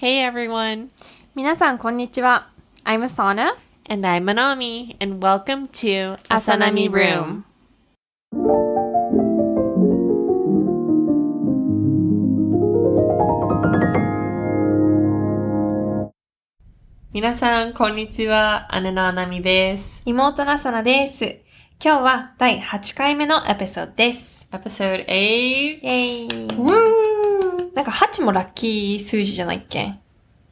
Hey everyone! みなさん、こんにちは。I'm Asana. And I'm Manami. And Room. みなさん、こんにちは。姉のアナミです。妹のアサナです。今日は第8回目のエピソードです。エピソード 8! イェイなんか8もラッキー数字じゃないっけ？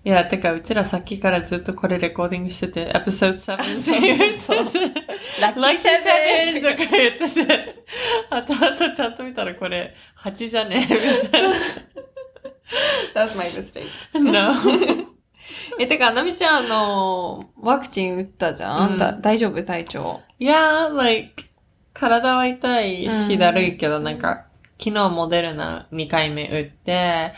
いや、てか、うちらさっきからずっとこれレコーディングしてて、Episode 7ってそう言ってそうそうて、ラッキー Lucky セブン。Seven とか言ってて、あとあとちゃんと見たらこれ8じゃね？え みたい That's my mistake. な。No. え、てか、なみちゃん、あの、ワクチン打ったじゃん、うん。だ大丈夫？体調。いやー、like, 体は痛いし、うん。だるいけど、なんか、昨日モデルナ2回目打って、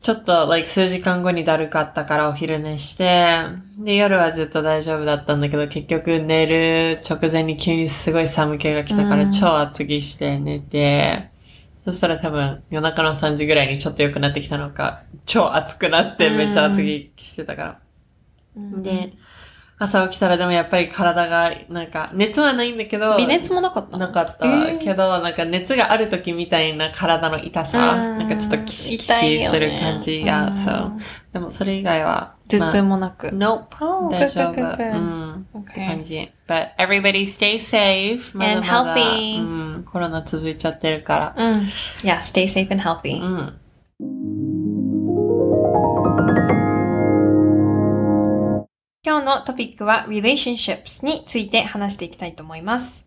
ちょっと、like, 数時間後にだるかったからお昼寝して、で、夜はずっと大丈夫だったんだけど、結局寝る直前に急にすごい寒気が来たから、うん超厚着して寝て、そしたら多分夜中の3時ぐらいにちょっと良くなってきたのか、超暑くなってめっちゃ厚着してたから。で、朝起きたらでもやっぱり体が、なんか、熱はないんだけど、微熱もなかった？のなかった、えーけど、なんか熱がある時みたいな体の痛さ、うんなんかちょっとキシキ痛いよねシする感じが、うんそう。でもそれ以外は、頭痛まもなく。あ、Nope. Oh, 大丈夫。good, good, good. うん。って感 Okay. じ。But everybody stay safe. まだ And まだ healthy. うん。コロナ続いちゃってるかうん。Yeah, stay safe and ら。healthy. うん。今日のトピックは relationships について話していきたいと思います。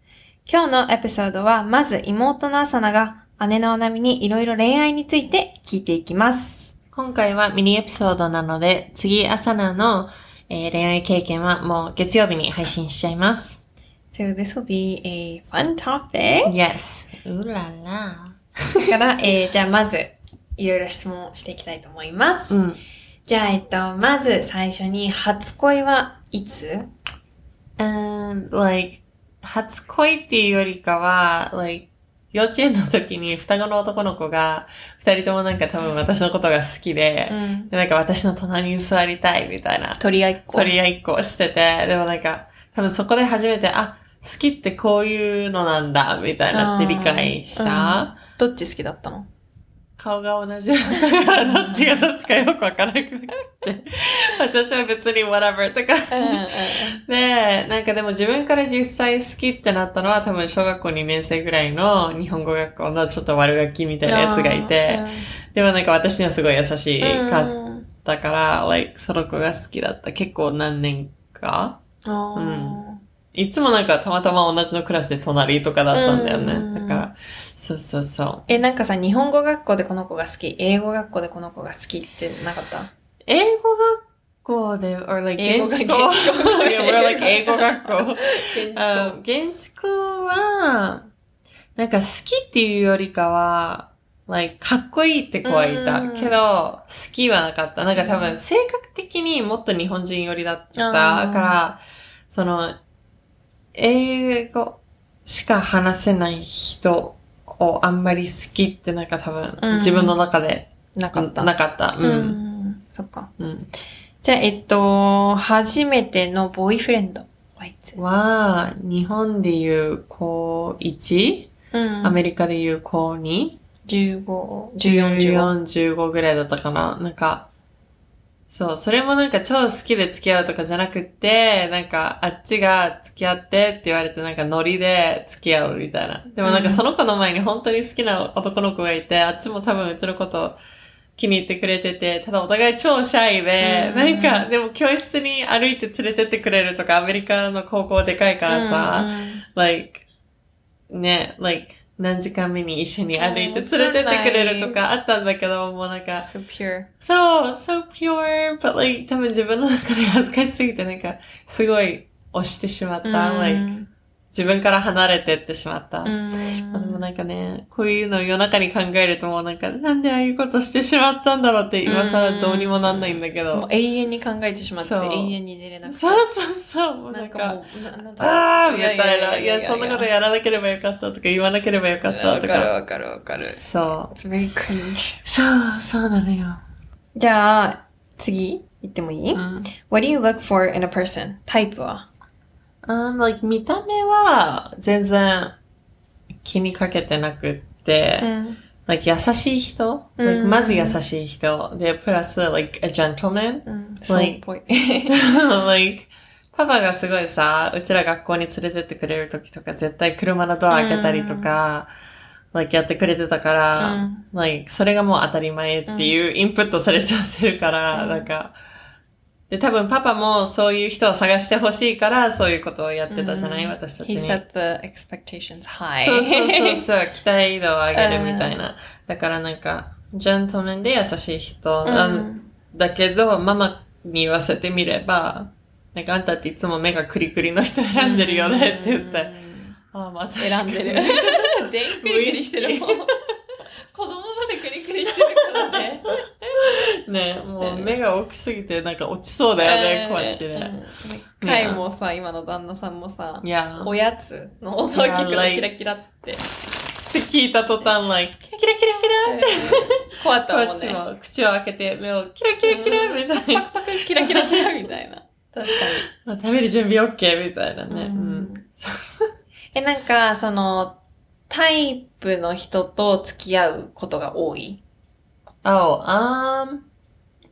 今日のエピソードはまず妹のアサナが姉のアナミにいろいろ恋愛について聞いていきます。今回はミニエピソードなので、次、朝菜の、えー恋愛経験はもう月曜日に配信しちゃいます。So this will be a fun topic. Yes. うらら。だから、えーじゃあまずいろいろ質問していきたいと思います。うん。じゃあ、えっと、まず最初に初恋はいつ？And, like, 初恋っていうよりかは、like, 幼稚園の時に双子の男の子が、二人ともなんか多分私のことが好きで、ん。でなんか私の隣に座りたいみたいな、取り合いっ子。取り合いっこをしてて、でもなんか、多分そこで初めて、あ、好きってこういうのなんだ、みたいなって理解した？どっち好きだったの？顔が同じだから、どっちがどっちかよくわからなくなって。私は別に whatever って感じ。で、なんかでも自分から実際好きってなったのは多分小学校2年生ぐらいの日本語学校のちょっと悪ガキみたいなやつがいて、でもなんか私にはすごい優しいかったから、like その子が好きだった。結構何年か？うんいつもなんかたまたま同じのクラスで隣とかだったんだよね。うんだから、そうそうそう。え、なんかさ、日本語学校でこの子が好き、英語学校でこの子が好きってなかった？英語学校で、or like 現地学校？現地校 Yeah, we're like 英語学校。現あ現地校は、なんか好きっていうよりかは、like かっこいいって子はいた。うんけど、好きはなかった。なんか多分性格的にもっと日本人寄りだったから、その、英語しか話せない人をあんまり好きってなんか多分、うん自分の中でなかった。なかった。ううん。ん。そっか。うん。じゃあ、えっと、初めてのボーイフレンドはいつは、日本でいう高 1? うんアメリカでいう高 2? 15、14、15。14、15ぐらいだったかな。なんか、そう、それもなんか超好きで付き合うとかじゃなくって、なんかあっちが付き合ってって言われてなんかノリで付き合うみたいな。でもなんかうん。その子の前に本当に好きな男の子がいて、あっちも多分うちのこと気に入ってくれてて、ただお互い超シャイで、うん。なんかでも教室に歩いて連れてってくれるとか、アメリカの高校でかいからさ、like, ね、like, 何時間目に一緒に歩いて連れてってくれるとかあったんだけど、もうなんか、so pure. so, so pure, but like, 多分自分の中で恥ずかしすぎてなんか、すごい押してしまった。うん like, 自分から離れてってしまった。うんまあでもなんかね、こういうのを夜中に考えるともうなんか、なんでああいうことしてしまったんだろうって今更どうにもなんないんだけどもう。永遠に考えてしまって、永遠に寝れなくて。そうそうそう、もうなんか、あーみたいな。いや、そんなことやらなければよかったとか言わなければよかったわかるとか。わかるわかる。そう。It's very cringe. そう、そうなのよ。じゃあ、次、言ってもいい、うん ?What do you look for in a person? タイプは？Um, like, 見た目は全然気にかけてなくって、ん。like, 優しい人、うん like, まず優しい人。で、プラス、like, a gentleman？うん。そうっぽい。like, パパがすごいさ、うちら学校に連れてってくれる時とか、絶対車のドア開けたりとか、like, やってくれてたから、うん like, それがもう当たり前っていうインプットされちゃってるから、うんなんか、で、多分パパもそういう人を探してほしいから、そういうことをやってたじゃない、うん私たち He に。set the expectations high. そうそうそうそう、期待度を上げるみたいな。だからなんか、ジェントルマンで優しい人、うんなんだけど、ママに言わせてみれば、なんかあんたっていつも目がクリクリの人選んでるよねって言って、ああ、まあ確かに選んでる。全員クリクリしてるもん。子供までクリクリしてる ね。ね、もう目が大きすぎてなんか落ちそうだよね、こっちで。うんカイもさ、今の旦那さんもさおやつの音を聞くと Yeah, キラキラって。って聞いた途端、like, キラキラキラキラって、怖かったもこっちんね。も口を開けて目をキラキラキラみたいな。パクキラキラキラみたいな。確かまあ食べる準備 OK みたいなに。ね。うん。え、なんか、その、タイプの人と付き合うことが多い？Oh, um,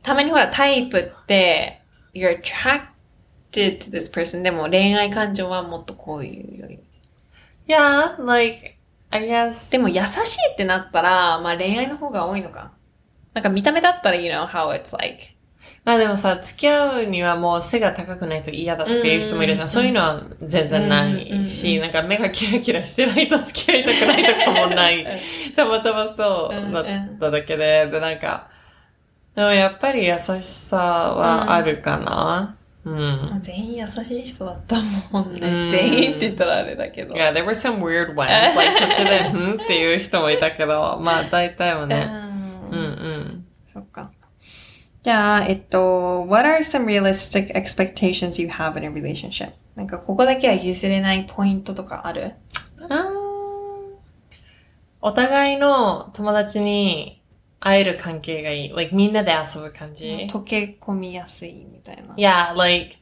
たまにほら、タイプって、you're attracted to this person でも恋愛感情はもっとこういうより。yeah, like, I guess. でも優しいってなったら、まあ恋愛の方が多いのか。なんか見た目だったら、you know how it's like. まあでもさ、付き合うにはもう背が高くないと嫌だとかいう人もいるじゃん。うんそういうのは全然なうんいし、うんなんか目がキラキラしてないと付き合いたくないとかもない。たまたまそうだっただけで、でなんか、でもやっぱり優しさはあるかな。うん。全員優しい人だったもんね。うん全員って言ったらあれだけど。Yeah, there were some weird ones. like 途中で、んっていう人もいたけど、まあ大体はね。ううんんうん。そっか。じゃあ、えっと、what are some realistic expectations you have in a relationship? なんか、ここだけは譲れないポイントとかある？あーお互いの友達に会える関係がいい。like みんなで遊ぶ感じ。溶け込みやすいみたいな。Yeah, like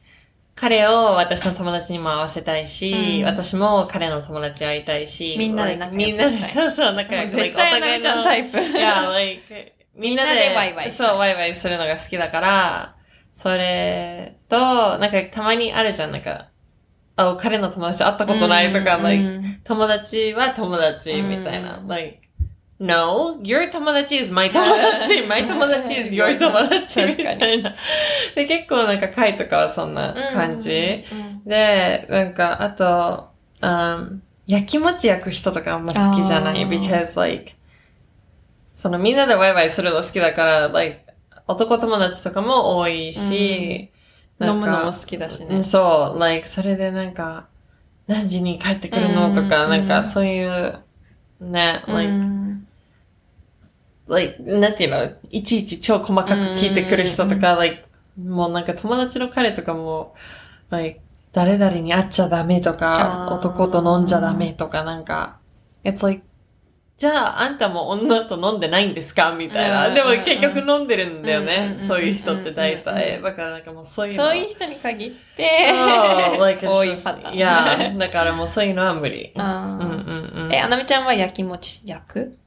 彼を私の友達にも会わせたいし、うん。私も彼の友達に会いたいし、みんなで仲みんなで、良くしたい。そうそう、仲良く、絶対 like お互いなめちゃタイプ。Yeah, like みんなで、ワイワイそう、ワイワイするのが好きだから、それと、なんかたまにあるじゃん、なんか、あ、彼の友達会ったことないとか、うん like うん友達は友達みたいな。うん like, no, your 友達 is my 友達 my 友達 is your 友達 みたいな。で、結構なんか会とかはそんな感じ。うんで、なんか、あと、um, 焼き餅焼く人とかあんま好きじゃない。because like, そのみんなでワイワイするの好きだから、like, 男友達とかも多いし、飲むのも好きだしね。うん。そう、like, それでなんか、何時に帰ってくるのとか、うん。なんかそういう、ね、う like, ん。like, なんていうの、いちいち超細かく聞いてくる人とか、like, もうなんか友達の彼とかも、like, 誰々に会っちゃダメとか男と飲んじゃダメとかなんか、it's like, じゃあ、あんたも女と飲んでないんですか？みたいな。うんでも結局飲んでるんだようんねう。んそういう人って大うん体。だからなんかもうそういうの。そういう人に限って、多いパターン。いや、だからもうそういうのは無理。あーうんうんうん。え、あなみちゃんは焼き餅焼く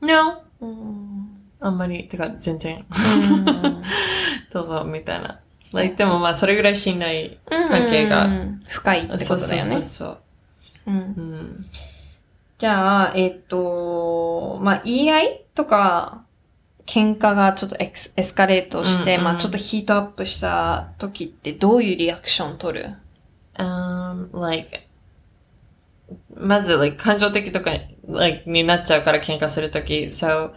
？No. うん。あんまり、てか全然、どうぞ、みたいな。like, でもまあ、それぐらい信頼関係が。深いってことだよそうそうね。そう。うんうん。じゃあ、えっと、まあ、言い合いとか、喧嘩がちょっとエクスエスカレートして、うんうんまあ、ちょっとヒートアップした時ってどういうリアクション取る？Um, like, まず、like, 感情的とか、like, になっちゃうから喧嘩するとき、so,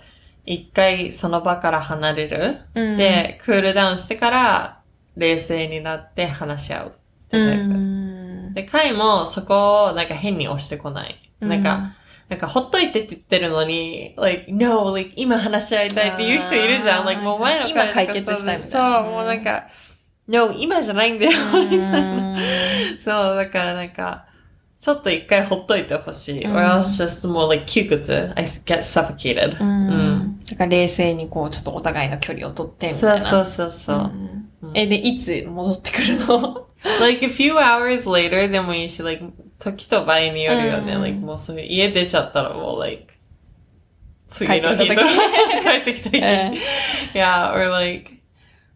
一回その場から離れる。うんで、クールダウンしてから、冷静になって話し合うう。ん。で、カイもそこをなんか変に押してこない。なんか、なんかほっといてって言ってるのに、like, no, like, 今話し合いたいっていう人いるじゃん。like, もう前の今解決したいみたいそう、なもうなんか、no, 今じゃないんだよ、みたいな。そう、だからなんか、ちょっと一回ほっといてほしい。うん or else just more like 窮屈。I get suffocated. うんうんだから冷静にこう、ちょっとお互いの距離を取ってみたいな。そうそうそうえ、で、いつ戻ってくるの？Like a few hours later でもいいし、like 時と場合によるよね。うん。Like もうすぐ家出ちゃったらもう like 次の日とか。帰ってきた時。帰ってきた日。うん。yeah, or like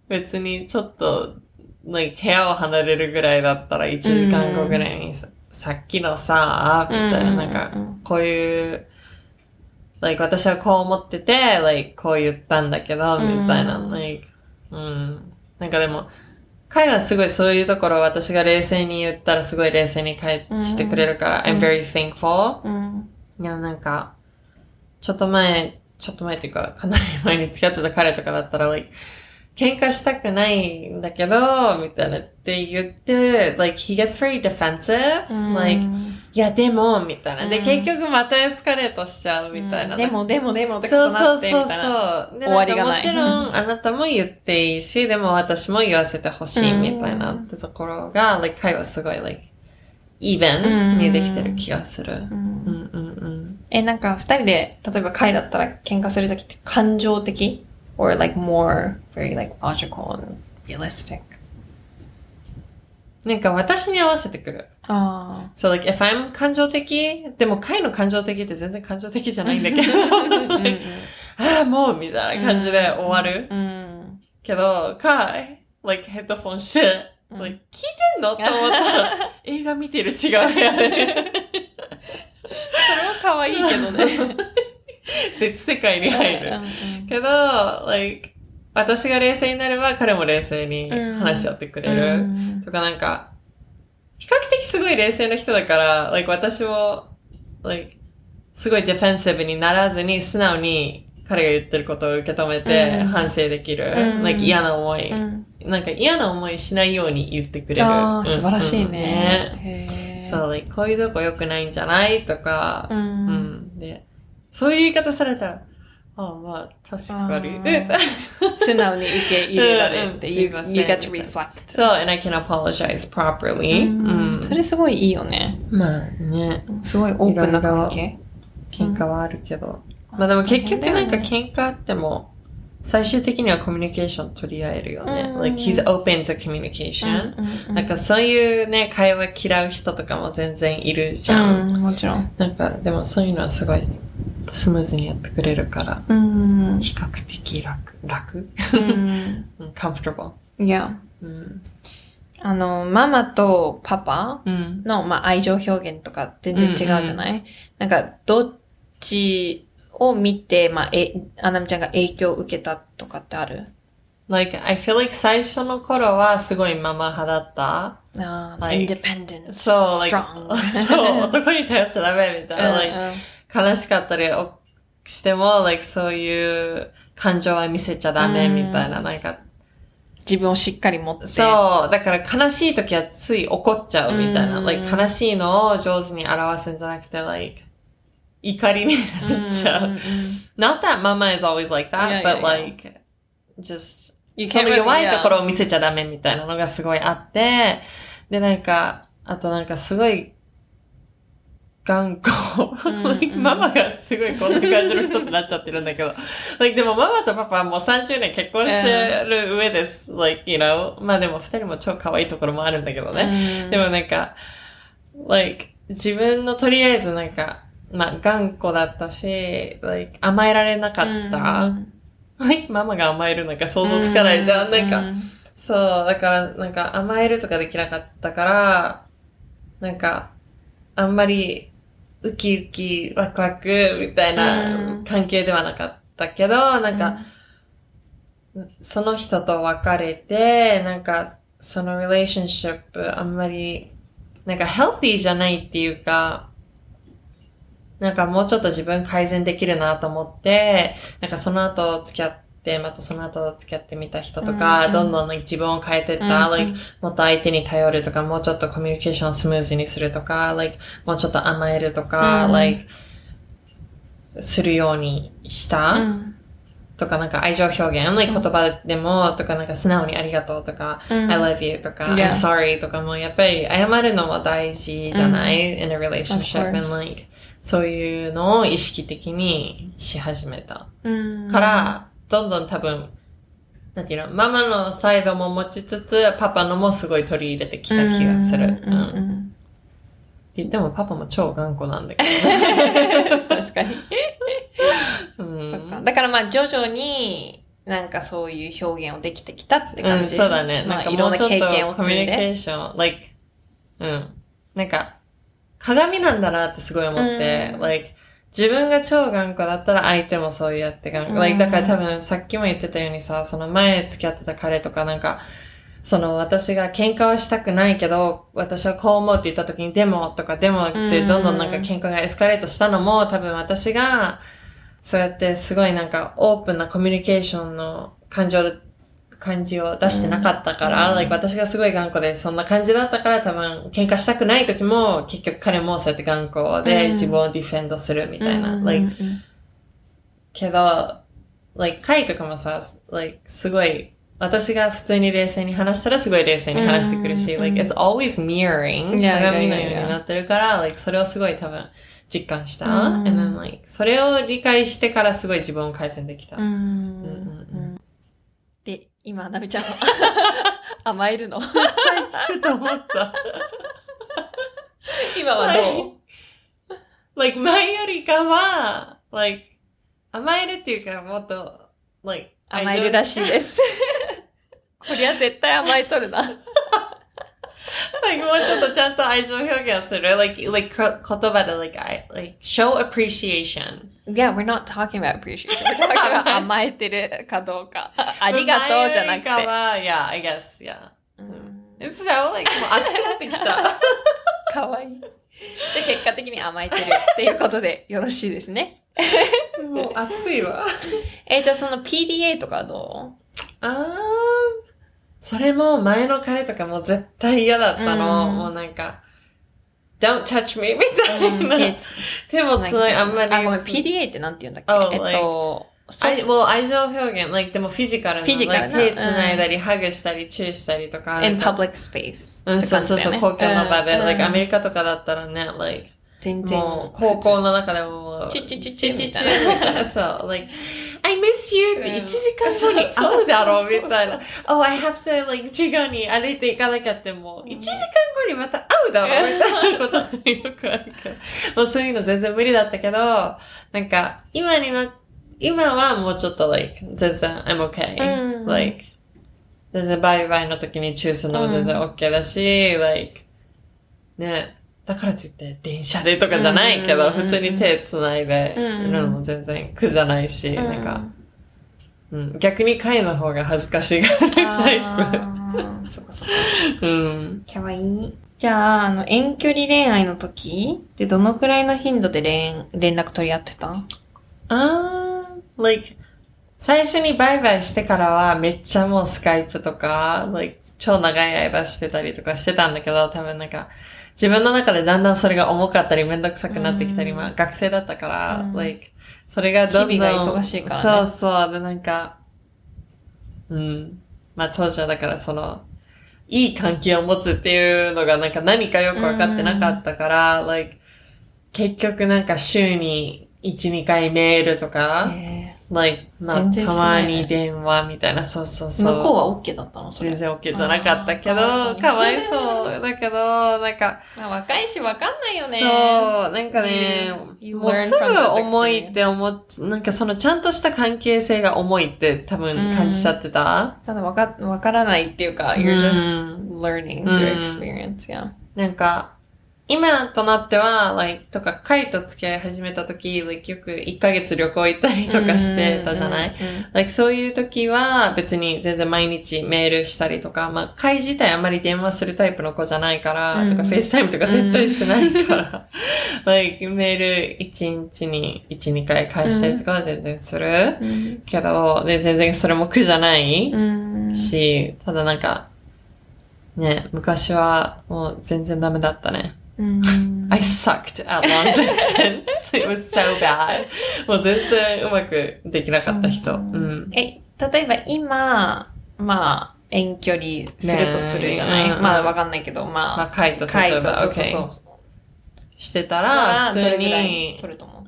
別にちょっと like 部屋を離れるぐらいだったら1時間後ぐらいにさ,、さっきのさ、みたいな、うん。なんかうんこういう、like 私はこう思ってて、like こう言ったんだけど、みたいな、うん。Like うん。なんかでも、彼はすごいそういうところを私が冷静に言ったらすごい冷静に返してくれるから、うん I'm very thankful. うん。いや、なんか、ちょっと前、ちょっと前っていうか、かなり前に付き合ってた彼とかだったら、like, 喧嘩したくないんだけど、みたいなって言って、like, he gets very defensive. like, いや、でも、みたいな。で、うん結局またエスカレートしちゃうみたいな。でも、でも、でもってことなって、そうそうみたいな。そう。で、終わりがないんかもちろん、あなたも言っていいし、でも私も言わせてほしいみたいなってところが、like, 会話すごい、like, even にできてる気がする。ううんんうんうん。え、なんか、二人で、例えば会だったら喧嘩するときって感情的？?or like more very like logical and realistic? なんか私に合わせてくる。あ So like, if I'm 感情的、でも会の感情的って全然感情的じゃないんだけど、あ。ああ、もうみたいな感じで終わる。うん。けど、会、like ヘッドフォンして、うん like 聞いてんの？と思ったら、映画見てる違う部屋で。それは可愛いけどね。別世界に入る。る。けど、like, 私が冷静になれば彼も冷静に話し合ってくれる。うんとかなんか、比較的すごい冷静な人だから、like 私も、like すごいディフェンシブにならずに素直に彼が言ってることを受け止めてうん反省できる。うん like 嫌な思い、うんなんか嫌な思いしないように言ってくれる。あ素晴らしいうんね。へーそう、like こういうとこ良くないんじゃない？とか、う。うんん。で、そういう言い方されたら、ああ、まあ、確かに。素直に受け入れられて、いません you get to reflect. そう、and I can apologize properly. うんそれすごいいいよね。まあね、すごいオープンな関係。喧嘩はあるけど。まあでも結局なんか喧嘩あっても、最終的にはコミュニケーション取り合えるよね。うん like he's open to communication. うんなんかそういうね、会話嫌う人とかも全然いるじゃん。うん、もちろん。なんかでもそういうのはすごいスムーズにやってくれるから、うん。比較的楽、楽 ?comfortable. いや、うん。あの、ママとパパうん。の、まあ、愛情表現とか全然違うじゃない、なんか、どっちを見て、まあ、え、あなみちゃんが影響を受けたとかってある？Like, I feel like 最初の頃はすごいママ派だった。ああ、Like- independent, そう、like, strong. そう、男に頼っちゃダメみたいな。うん like, 悲しかったりおしても、like, そういう感情は見せちゃダメみたいな、なんか、自分をしっかり持って。そう、だから悲しい時はつい怒っちゃうみたいな。うん like, 悲しいのを上手に表すんじゃなくて、like, 怒りになっちゃう。んんん Not that mama is always like that, Yeah, but yeah, yeah. like, just, You その弱いところ yeah. を見せちゃダメみたいなのがすごいあって、で、なんか、あとなんかすごい、頑固。ママがすごいこんな感じの人ってなっちゃってるんだけど。like でもママとパパはもう30年結婚してる上です。like, you know? まあでも二人も超可愛いところもあるんだけどね。うんでもなんか、like, 自分のとりあえずなんか、まあ頑固だったし、like, 甘えられなかった。うんはい、ママが甘えるなんか想像つかないじゃん。なんか、うそう、だから、なんか甘えるとかできなかったから、なんか、あんまり、ウキウキ、ワクワク、みたいなうん関係ではなかったけど、なんか、その人と別れて、なんか、その relationship あんまり、なんか healthy じゃないっていうか、なんかもうちょっと自分改善できるなと思って、なんかその後付き合って、またその後付き合ってみた人とか、うんどんどん like 自分を変えてった、うん like もっと相手に頼るとか、もうちょっとコミュニケーションをスムーズにするとか、like もうちょっと甘えるとか、うん like するようにした。うん。とかなんか愛情表現、like 言葉でも、とかなんか素直にありがとうとか、うん。I love you とか. I'm sorry とかもやっぱり謝るのも大事じゃない、in a relationship and like そういうのを意識的にし始めた。うんから、どんどん多分、なんていうの、ママのサイドも持ちつつ、パパのもすごい取り入れてきた気がする。うんうんうんって言ってもパパも超頑固なんだけど。確かに。うんだからまあ徐々に、なんかそういう表現をできてきたってうん、感じ。そうだね。まあなんかいろんな経験を積んコミュニケで。ーション、like, うん。なんか、鏡なんだなってすごい思って、うん like, 自分が超頑固だったら相手もそうやって頑固。うん like, だから多分さっきも言ってたようにさ、その前付き合ってた彼とかなんか、その私が喧嘩はしたくないけど、私はこう思うって言った時にでもとかでもってどんどんなんか喧嘩がエスカレートしたのも多分私がそうやってすごいなんかオープンなコミュニケーションの感情、感じを出してなかったから、うん。like 私がすごい頑固でそんな感じだったから多分喧嘩したくない時も結局彼もそうやって頑固でうん。自分をディフェンドするみたいな。like うんけど、like カイとかもさ、like すごい私が普通に冷静に話したらすごい冷静に話してくるし、うん like it's always mirroring 鏡のようになってるから、like それをすごい多分実感した。うん。And then like それを理解してからすごい自分を改善できた。で、今、なみちゃんの 甘えるの。聞くと思った。今はどう？Like 前よりかは、like 甘えるっていうかもっと、like 甘えるらしいです。こりゃ絶対甘えとるな。Like もうちょっとちゃんと愛情表現をする。like, like こ言葉で like, I, like show appreciation. Yeah, we're not talking about appreciation. We're talking about 甘えてるかどうか。ありがとうじゃなくて。は yeah, I guess, yeah. うんそう、like もう熱くなってきた。かわいい。で、結果的に甘えてるっていうことでよろしいですね。もう熱いわ。え、じゃあその PDA とかはどあー、それも前の彼とかも絶対嫌だったの。うんもうなんか、don't touch me みたういな。手手もつない、あんまり。あ、ごめん、PDA ってなんて言うんだっけ？Oh, えっと、そ愛 well, 愛情表現、like でもフィジカルな、フィジカルな like 手つないだり、ハグしたり、チューしたりとか。in public space. うん、そうそうそう、公共の場で、うん like アメリカとかだったらね、like 全然。もう、高校の中でももう、チュチュチュチュチュチュチみたいなュみたいな、そう、like, I miss you ってうん1時間後に 会うだろうみたいな。oh, I have to, like, 授業に歩いていかなきゃってもう、1時間後にまた会うだろうみたいなことがよくあるから。もうそういうの全然無理だったけど、なんか、今にな、今はもうちょっと、like, 全然、I'm okay. うん like, 全然バイバイの時にチューするのも全然 OK だし、like, ね、だからといって電車でとかじゃないけど、うん普通に手つないでうんいるのも全然苦じゃないし、なんか、うん、逆に貝の方が恥ずかしがるタイあー そっかそっか。プ。うん。かわいい。じゃあ、あの、遠距離恋愛の時ってどのくらいの頻度で連連絡取り合ってた？あー、like, 最初にバイバイしてからはめっちゃもうスカイプとか、like, 超長い間してたりとかしてたんだけど、多分なんか、自分の中でだんだんそれが重かったりめんどくさくなってきたり、うんまあ学生だったから、うん like, それがどんどん。日々が忙しいからねそうそう。で、なんか、うん。まあ当時はだからその、いい関係を持つっていうのがなんか何かよくわかってなかったから、like, 結局なんか週に1、2回メールとか、え like, まあたまに電話みたいな、そうそうーそう。向こうは OK だったのそれ。全然 OK じゃなかったけど、かわいそう。だけど、なんか、あ若いしわかんないよね。そう、なんかね、もうすぐ重いって思っ、なんかそのちゃんとした関係性が重いって多分感じちゃってた。ただわか、わからないっていうか、うん you're just learning うん through experience, yeah. なんか、今となっては、like, とか、カイと付き合い始めた時、like, よく1ヶ月旅行行ったりとかしてたじゃない、like, そういう時は別に全然毎日メールしたりとか、まあ、カイ自体あんまり電話するタイプの子じゃないから、うんとか、フェイスタイムとか絶対しないから、like, メール1日に1、2回返したりとかは全然する。うん。けど、で、全然それも苦じゃない、うん。し、ただなんか、ね、昔はもう全然ダメだったね。うん I sucked at long distance. It was so bad. もう全然うまくできなかった人。ううんん。え、例えば今、まあ、遠距離するとするじゃない、まあわかんないけど、まあ、まあ、カイト、例えば、そうそうそう。してたまら、あ、普通に取、ると思う？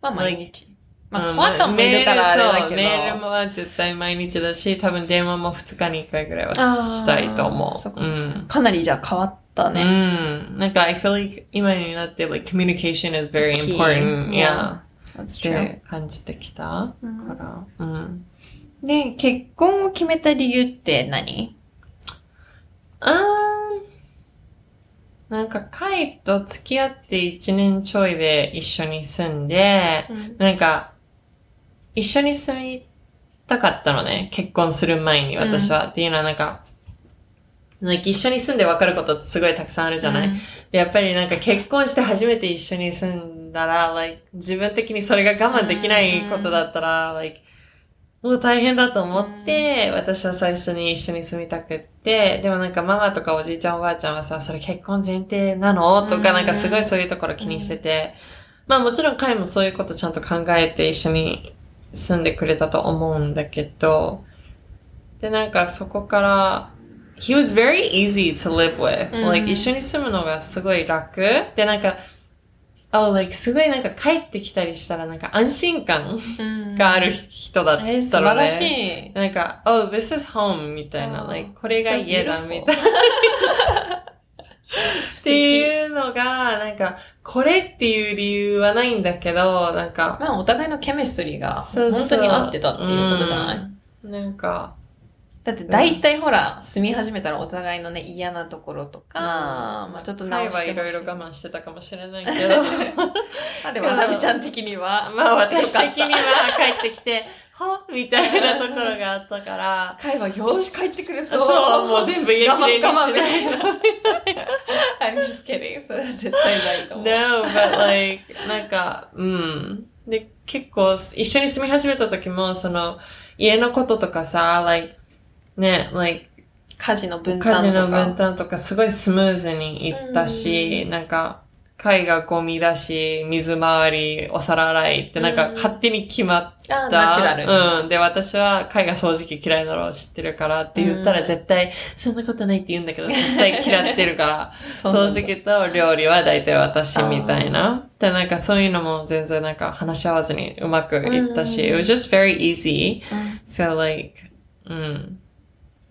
まあ、毎日。まあ、うんコアタンもいるからあれだけど。メールそうメールもは絶対毎日だし、多分電話も2日に1回ぐらいはしたいと思う。そっかうんかなりじゃあ変わったね。うん。なんか、I feel like 今になって、like, communication is very important. Yeah. That's っ true. て感じてきたかうんら。うん。で、結婚を決めた理由って何？あーなんか、カイと付き合って1年ちょいで一緒に住んで、なんか、一緒に住みたかったのね。結婚する前に私は。っていうのはなんか、なんか一緒に住んで分かることってすごいたくさんあるじゃない、うん。でやっぱりなんか結婚して初めて一緒に住んだら、like, 自分的にそれが我慢できないことだったら、like, もう大変だと思って、私は最初に一緒に住みたくって、でもなんかママとかおじいちゃんおばあちゃんはさ、それ結婚前提なの？とかうん。なんかすごいそういうところ気にしてて、まあもちろん彼もそういうことちゃんと考えて一緒に住んでくれたと思うんだけど、でなんかそこから、He was very easy to live with. うん like 一緒に住むのがすごい楽。でなんか、oh, like すごいなんか帰ってきたりしたらなんか安心感うんがある人だったのね。えー素晴らしい。なんか、oh, this is home みたいな、like これが家だみたいな。っていうのが、なんか、これっていう理由はないんだけど、なんか、まあ、お互いのケミストリーが本当に合ってたっていうことじゃない、うん。なんか、だって大体ほら、住み始めたらお互いのね、嫌なところとか、まあちょっと直してはい。ろいろ我慢してたかもしれないけど、まあでも、なみちゃん的には、まあ私的には帰ってきて、は？みたいなところがあったから、た。会話よーし帰ってくれそ。そうう、もう全部家きれいにしないと。I'm just kidding. それは絶対ないと思う。No, but like, なんか、うん。で、結構、一緒に住み始めた時も、その、家のこととかさ、like, ね、like, 家事の分家事担とか。の分担とかすごいスムーズにいったし、なんか、貝がゴミだし、水回り、お皿洗いってなんかうん勝手に決まっあた。ナチュラルに。うん。で、私は貝が掃除機嫌いなのを知ってるからって言ったらうん絶対、そんなことないって言うんだけど、絶対嫌ってるから、掃除機と料理は大体私みたいな。で、なんかそういうのも全然なんか話し合わずにうまくいったし、うん it was just very easy. うん So like, うん。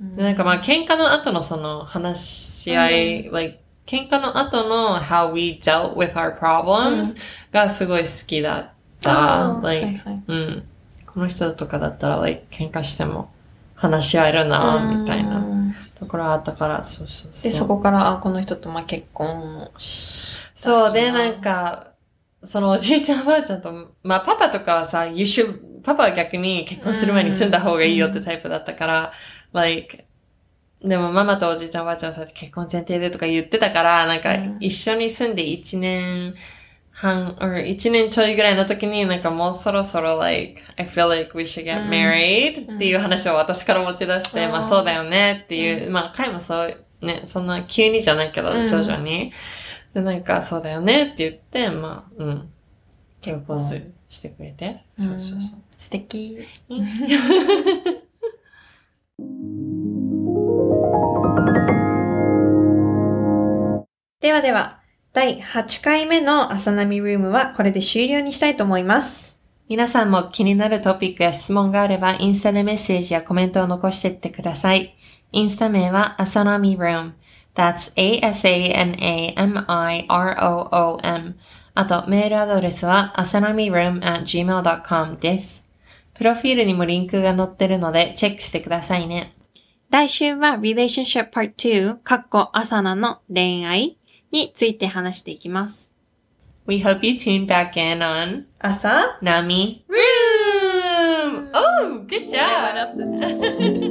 うんでなんかまあ喧嘩の後のその話し合い、like 喧嘩の後の how we dealt with our problems がすごい好きだった。like うん。この人とかだったら、like 喧嘩しても話し合えるな、みたいなうんところあったから、そうそうそう。で、そこから、あ、この人とまあ結婚そうで、なん、か、そのおじいちゃんおばあちゃんと、まあパパとかはさ、you should, パパは逆に結婚する前に住んだ方がいいよってタイプだったから、like, でもママとおじいちゃんおばあちゃんはさ、結婚前提でとか言ってたから、なんかうん一緒に住んで1年半、or 1年ちょいぐらいの時になんかもうそろそろ like, I feel like we should う get ん married っていう話を私から持ち出して、うんまあそうだよねっていう、まあ彼もそう、ね、そんな急にじゃないけど、うん徐々に。で、なんか、そうだよねって言って、まあ、うん。プロポーズしてくれて。うんそうそうそう。素敵。ではでは、第8回目の朝波ルームはこれで終了にしたいと思います。皆さんも気になるトピックや質問があれば、インスタでメッセージやコメントを残していってください。インスタ名は、アサナミ room。That's A-S-A-N-A-M-I-R-O-O-M。あと、メールアドレスは、アサナミ room at gmail.com です。プロフィールにもリンクが載ってるので、チェックしてくださいね。来週は Relationship Part 2、かっこ朝菜の恋愛について話していきます。 We hope you tune back in on 朝 Nami Room! Oh, good job! up this